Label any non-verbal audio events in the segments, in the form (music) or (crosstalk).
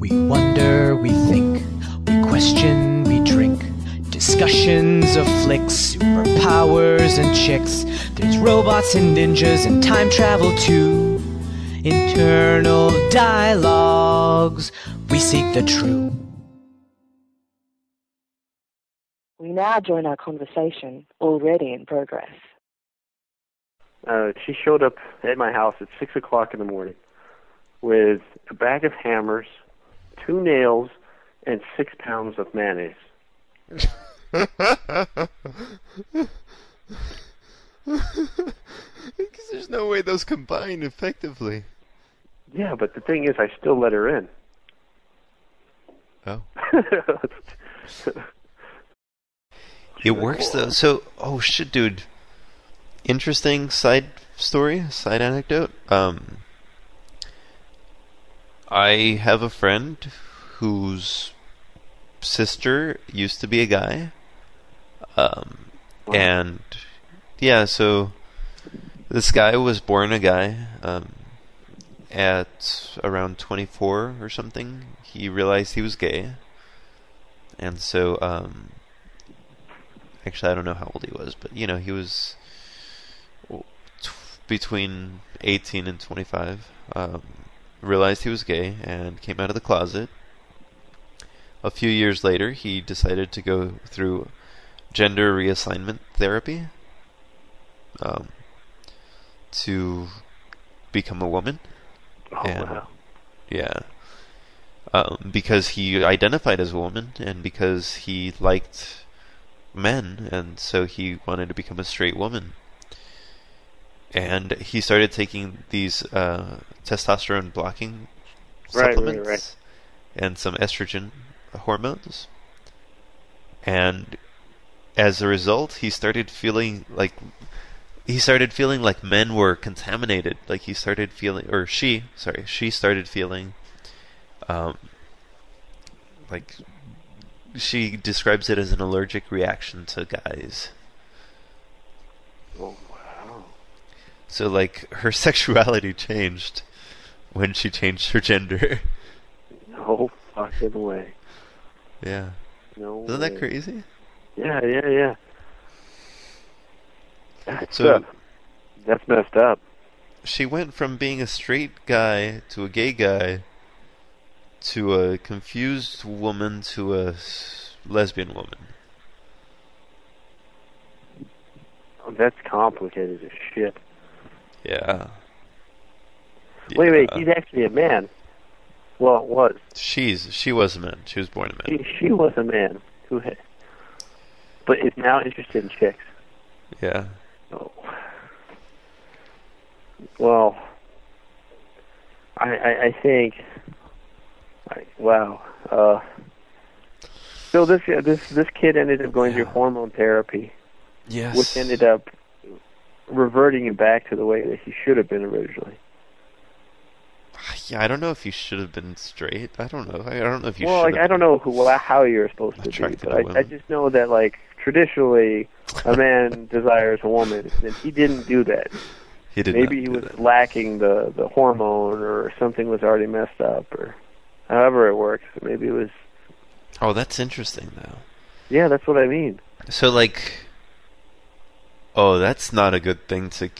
We wonder, we think, we question, we drink. Discussions of flicks, superpowers and chicks. There's robots and ninjas and time travel too. Internal dialogues, we seek the true. We now join our conversation, already in progress. Uh, she showed up at my house at six o'clock in the morning with a bag of hammers, two nails, and six pounds of mayonnaise. Because there's no way those combine effectively. Yeah, but the thing is, I still let her in. Oh. (laughs) It works though. So, oh shit, dude. Interesting side story, side anecdote. Um, I have a friend whose sister used to be a guy. Um, and yeah, so this guy was born a guy. Um, at around 24 or something, he realized he was gay. And so, um, actually, I don't know how old he was, but you know, he was t- between 18 and 25. Um, realized he was gay and came out of the closet. A few years later, he decided to go through gender reassignment therapy um, to become a woman. Oh, And- wow. Yeah. Um, because he identified as a woman and because he liked men and so he wanted to become a straight woman. And he started taking these uh, testosterone blocking Right, right, supplements right. and some estrogen hormones. And as a result, he started feeling like he started feeling like men were contaminated. Like he started feeling, or she, sorry, she started feeling, um, like she describes it as an allergic reaction to guys. Oh. So like her (laughs) sexuality changed when she changed her gender. No fucking way. yeah, No isn't way. that crazy? Yeah, yeah, yeah. That's, So- uh, that's messed up. she went from being a straight guy to a gay guy to a confused woman to a lesbian woman. That's complicated as shit. Yeah. Wait, wait. He's actually a man. Well, was. She's she was a man. She was born a man. She, she was a man who had, but is now interested in chicks. Yeah. Oh. Well, I, I, I think. I, wow. Uh, so this this this kid ended up going through hormone therapy, Yes. which ended up reverting him back to the way that he should have been originally. Yeah, I don't know if you should have been straight. I don't know. I don't know if you well, like I don't know who well, how you're supposed to be, but I, I just know that like traditionally, a man (laughs) desires a woman, and he didn't do that. He did Maybe he was that. lacking the the hormone, or something was already messed up, or however it works. Maybe it was. Oh, that's interesting though. Yeah, that's what I mean. So like, oh, that's not a good thing to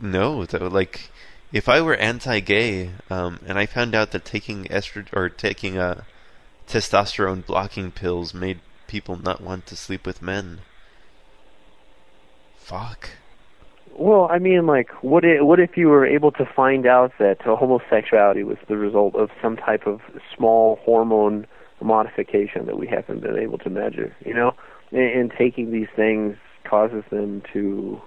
know though. Like, if I were anti-gay, um, and I found out that taking estrogen or taking uh, testosterone blocking pills made people not want to sleep with men. Fuck. Well, I mean, like, what if, what if you were able to find out that homosexuality was the result of some type of small hormone modification that we haven't been able to measure? You know, and, and taking these things causes them to.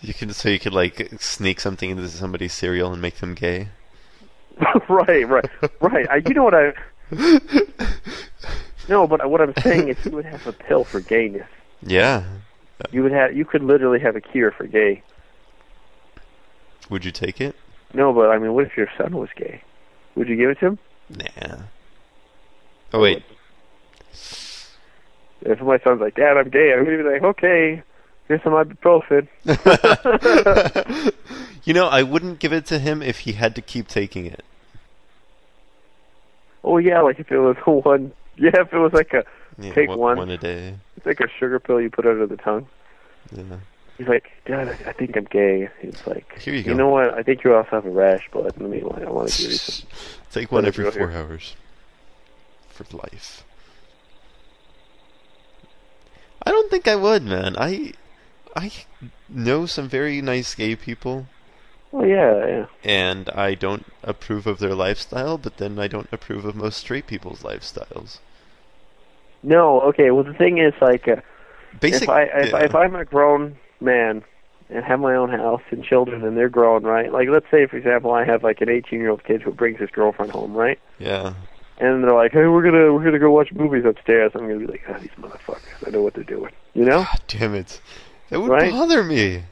You can so you could like sneak something into somebody's cereal and make them gay. (laughs) right, right, right. I, you know what I? (laughs) No, but what I'm saying is, you would have a pill for gayness. Yeah. You would have, you could literally have a cure for gay. Would you take it? No, but I mean, what if your son was gay? Would you give it to him? Nah. Oh wait. If my son's like, Dad, I'm gay, I'm gonna be like, okay, here's some ibuprofen. (laughs) you know, I wouldn't give it to him if he had to keep taking it. oh yeah, like if it was (laughs) one, yeah, if it was like a, Yeah, Take one, one. one a day. it's like a sugar pill you put under the tongue. Yeah. He's like, Dad, I I think I'm gay. He's like, Here you you go. know what? I think you also have a rash, but let me, I want to give you some. (laughs) Take one every four here. hours for life. I don't think I would, man. I I know some very nice gay people, Oh yeah, yeah. and I don't approve of their lifestyle. But then I don't approve of most straight people's lifestyles. No, okay. Well, the thing is, like, uh, Basic. if I if, yeah. I if I'm a grown man and have my own house and children and they're grown, right? Like, let's say, for example, I have like an 18 year old kid who brings his girlfriend home, right? yeah. And they're like, "Hey, we're gonna we're gonna go watch movies upstairs." I'm gonna be like, "Ah, these motherfuckers! I know what they're doing." You know? God damn it. That would Right? bother me.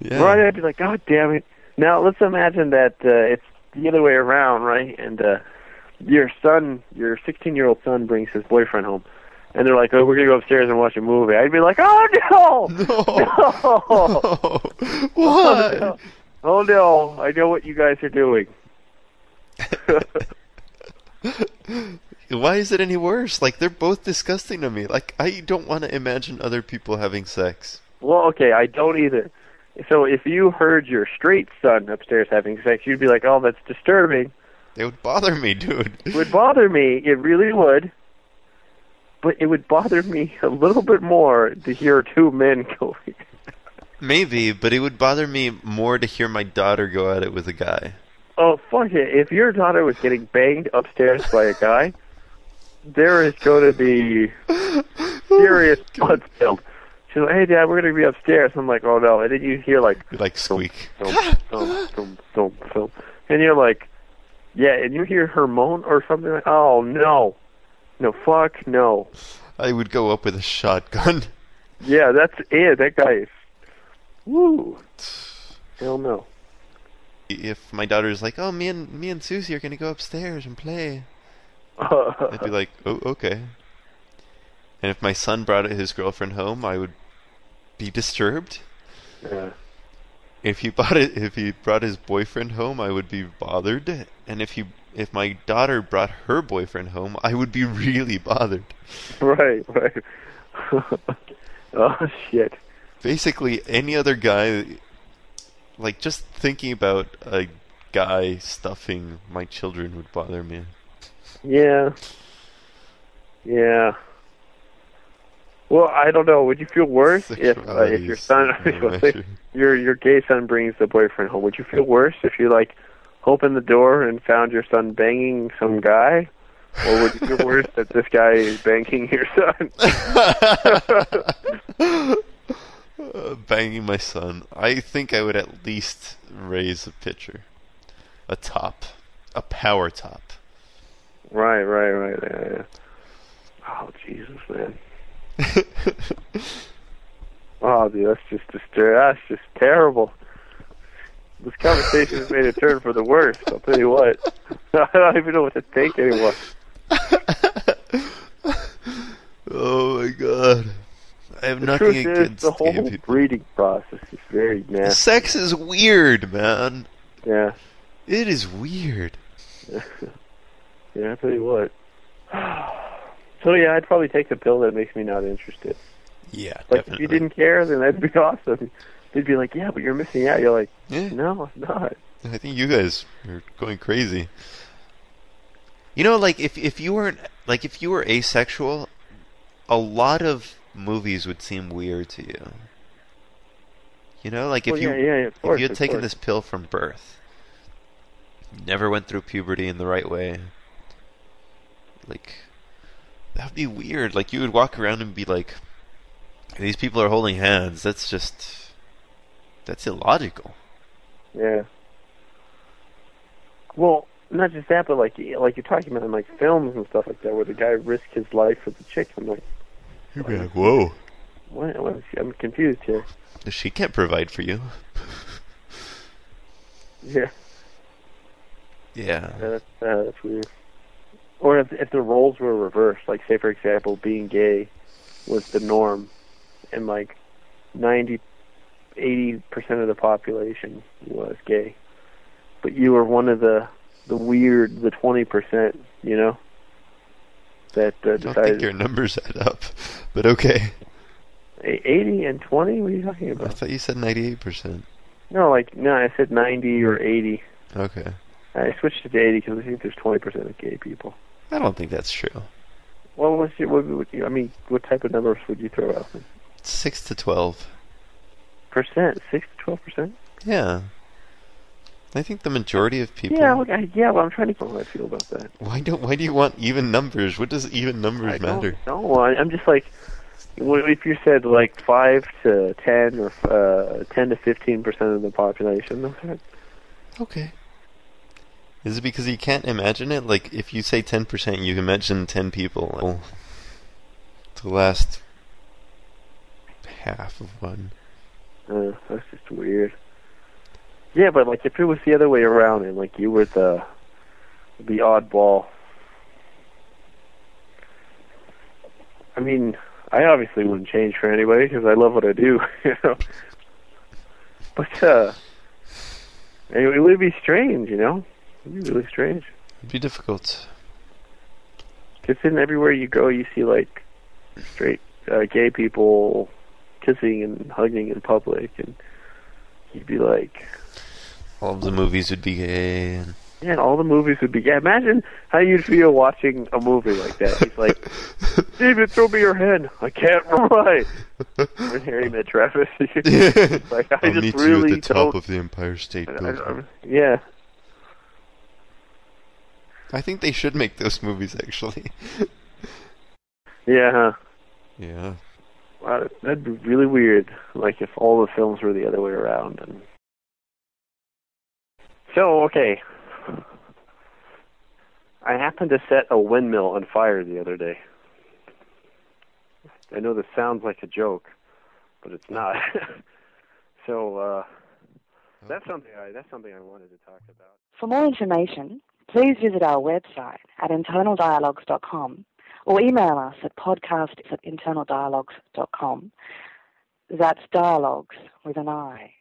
Yeah. Right? I'd be like, "God damn it!" Now let's imagine that uh, it's the other way around, right? And uh, your son, your 16 year old son, brings his boyfriend home, and they're like, "Oh, we're gonna go upstairs and watch a movie." I'd be like, "Oh no! No. (laughs) No! What? Oh no! I know what you guys are doing." (laughs) (laughs) Why is it any worse? Like they're both disgusting to me. Like I don't want to imagine other people having sex. Well, okay, I don't either. So if you heard your straight son upstairs having sex, you'd be like, "Oh, that's disturbing." It would bother me, dude. It would bother me. It really would. But it would bother me a little bit more to hear two men (laughs) going. Maybe, but it would bother me more to hear my daughter go at it with a guy. Oh fuck it! If your daughter was getting banged upstairs by a guy, there is going to be serious (laughs) oh, blood spilled. She's like, "Hey, Dad, we're going to be upstairs." I'm like, "Oh no!" And then you hear like You like squeak. thump, thump, thump, thump, thump. and you're like, "Yeah," and you hear her moan or something like, "Oh no, no, fuck no." I would go up with a shotgun. Yeah, that's it. That guy is. Woo. (sighs) Hell no. If my daughter's like, "Oh, me and me and Susie are gonna go upstairs and play," (laughs) I'd be like, "Oh, okay." And if my son brought his girlfriend home, I would be disturbed. yeah. If he brought it, if he brought his boyfriend home, I would be bothered. And if he, if my daughter brought her boyfriend home, I would be really bothered. Right, right. (laughs) oh shit. Basically, any other guy, like just thinking about a guy stuffing my children would bother me. Yeah. Yeah. Well, I don't know. Would you feel worse if uh, if your son, (laughs) your your gay son brings the boyfriend home? Would you feel worse if you like opened the door and found your son banging some guy, or would you feel worse (laughs) that this guy is banging your son? (laughs) Uh, banging my son. I think I would at least raise a pitcher, a top, a power top. right, right, right. Yeah, yeah. Oh Jesus, man. (laughs) Oh, dude, that's just distur- That's just terrible. This conversation has made a turn for the worse. I'll tell you what. (laughs) I don't even know what to think anymore. oh my god. I have The nothing truth is, against the gay whole people. breeding process is very nasty. Sex is weird, man. Yeah, It is weird. (laughs) yeah. I'll tell you what. (sighs) So yeah, I'd probably take the pill that makes me not interested. Yeah, Like definitely. if you didn't care, then that'd be (laughs) awesome. They'd be like, "Yeah, but you're missing out." You're like, Yeah, "No, I'm not." I think you guys are going crazy. You know, like if if you weren't like if you were asexual, a lot of movies would seem weird to you. You know, like if well, you yeah, yeah, course, if you had taken course. this pill from birth, never went through puberty in the right way, like that'd be weird. Like you would walk around and be like, "These people are holding hands." That's just that's illogical. Yeah. Well, not just that, but like like you're talking about in like films and stuff like that, where the guy risked his life for the chick. I'm like, You'd be like, "Whoa, what? I'm confused here. she can't provide for you." Yeah, Yeah. that's uh, that's weird. Or if if the roles were reversed, like say for example, being gay was the norm, and like 90, 80 percent of the population was gay, but you were one of the the weird, the twenty percent, you know, that uh, I don't think decided your numbers add up, but okay. Eighty and twenty. What are you talking about? I thought you said 98%. No, like no, I said ninety or eighty. Okay. I switched it to eighty because I think there's twenty percent of gay people. I don't think that's true. What was your? What would you? I mean, what type of numbers would you throw out? 6 to 12. Percent, six to twelve percent. Yeah. I think the majority of people. Yeah, look, I, yeah. Well, I'm trying to know how I feel about that. Why don't? Why do you want even numbers? What does even numbers I matter? I, I'm just like, if you said like five to ten or uh, ten to fifteen percent of the population? okay. Okay. Is it because you can't imagine it? Like, if you say 10%, you can imagine 10 people. Well, the last half of one. Uh, that's just weird. Yeah, but like if it was the other way around and like you were the the oddball. I mean, I obviously wouldn't change for anybody because I love what I do, (laughs) you know. But uh, it, would be strange, you know. It'd be really strange. It'd be difficult. Because then everywhere you go, you see like straight uh, gay people kissing and hugging in public, and you'd be like, All of the movies would be gay. And man, all the movies would be. Yeah, imagine how you'd feel watching a movie like that. He's like, (laughs) David, throw me your hand. I can't run. When Harry met Travis, (laughs) (laughs) like I I'll just meet really you at the top don't. of the Empire State Building. Yeah, I think they should make those movies, actually. yeah. Huh? yeah. Wow, that'd be really weird. Like if all the films were the other way around. And so, okay, I happened to set a windmill on fire the other day. I know this sounds like a joke, but it's not. (laughs) so uh, that's something I that's something I wanted to talk about. For more information, please visit our website at internaldialogues.com or email us at podcast at internaldialogues.com. That's dialogues with an I.